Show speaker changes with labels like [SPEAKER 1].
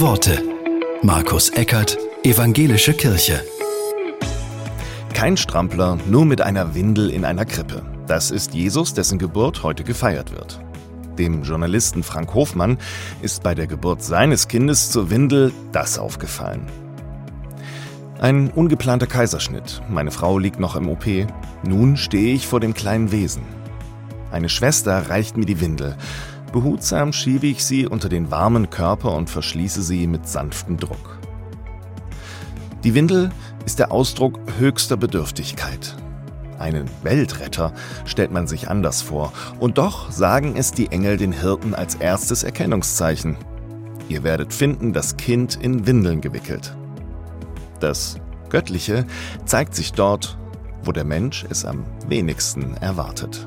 [SPEAKER 1] Worte. Markus Eckert, Evangelische Kirche.
[SPEAKER 2] Kein Strampler, nur mit einer Windel in einer Krippe. Das ist Jesus, dessen Geburt heute gefeiert wird. Dem Journalisten Frank Hofmann ist bei der Geburt seines Kindes zur Windel das aufgefallen. Ein ungeplanter Kaiserschnitt. Meine Frau liegt noch im OP. Nun stehe ich vor dem kleinen Wesen. Eine Schwester reicht mir die Windel. Behutsam schiebe ich sie unter den warmen Körper und verschließe sie mit sanftem Druck. Die Windel ist der Ausdruck höchster Bedürftigkeit. Einen Weltretter stellt man sich anders vor, und doch sagen es die Engel den Hirten als erstes Erkennungszeichen. Ihr werdet finden das Kind in Windeln gewickelt. Das Göttliche zeigt sich dort, wo der Mensch es am wenigsten erwartet.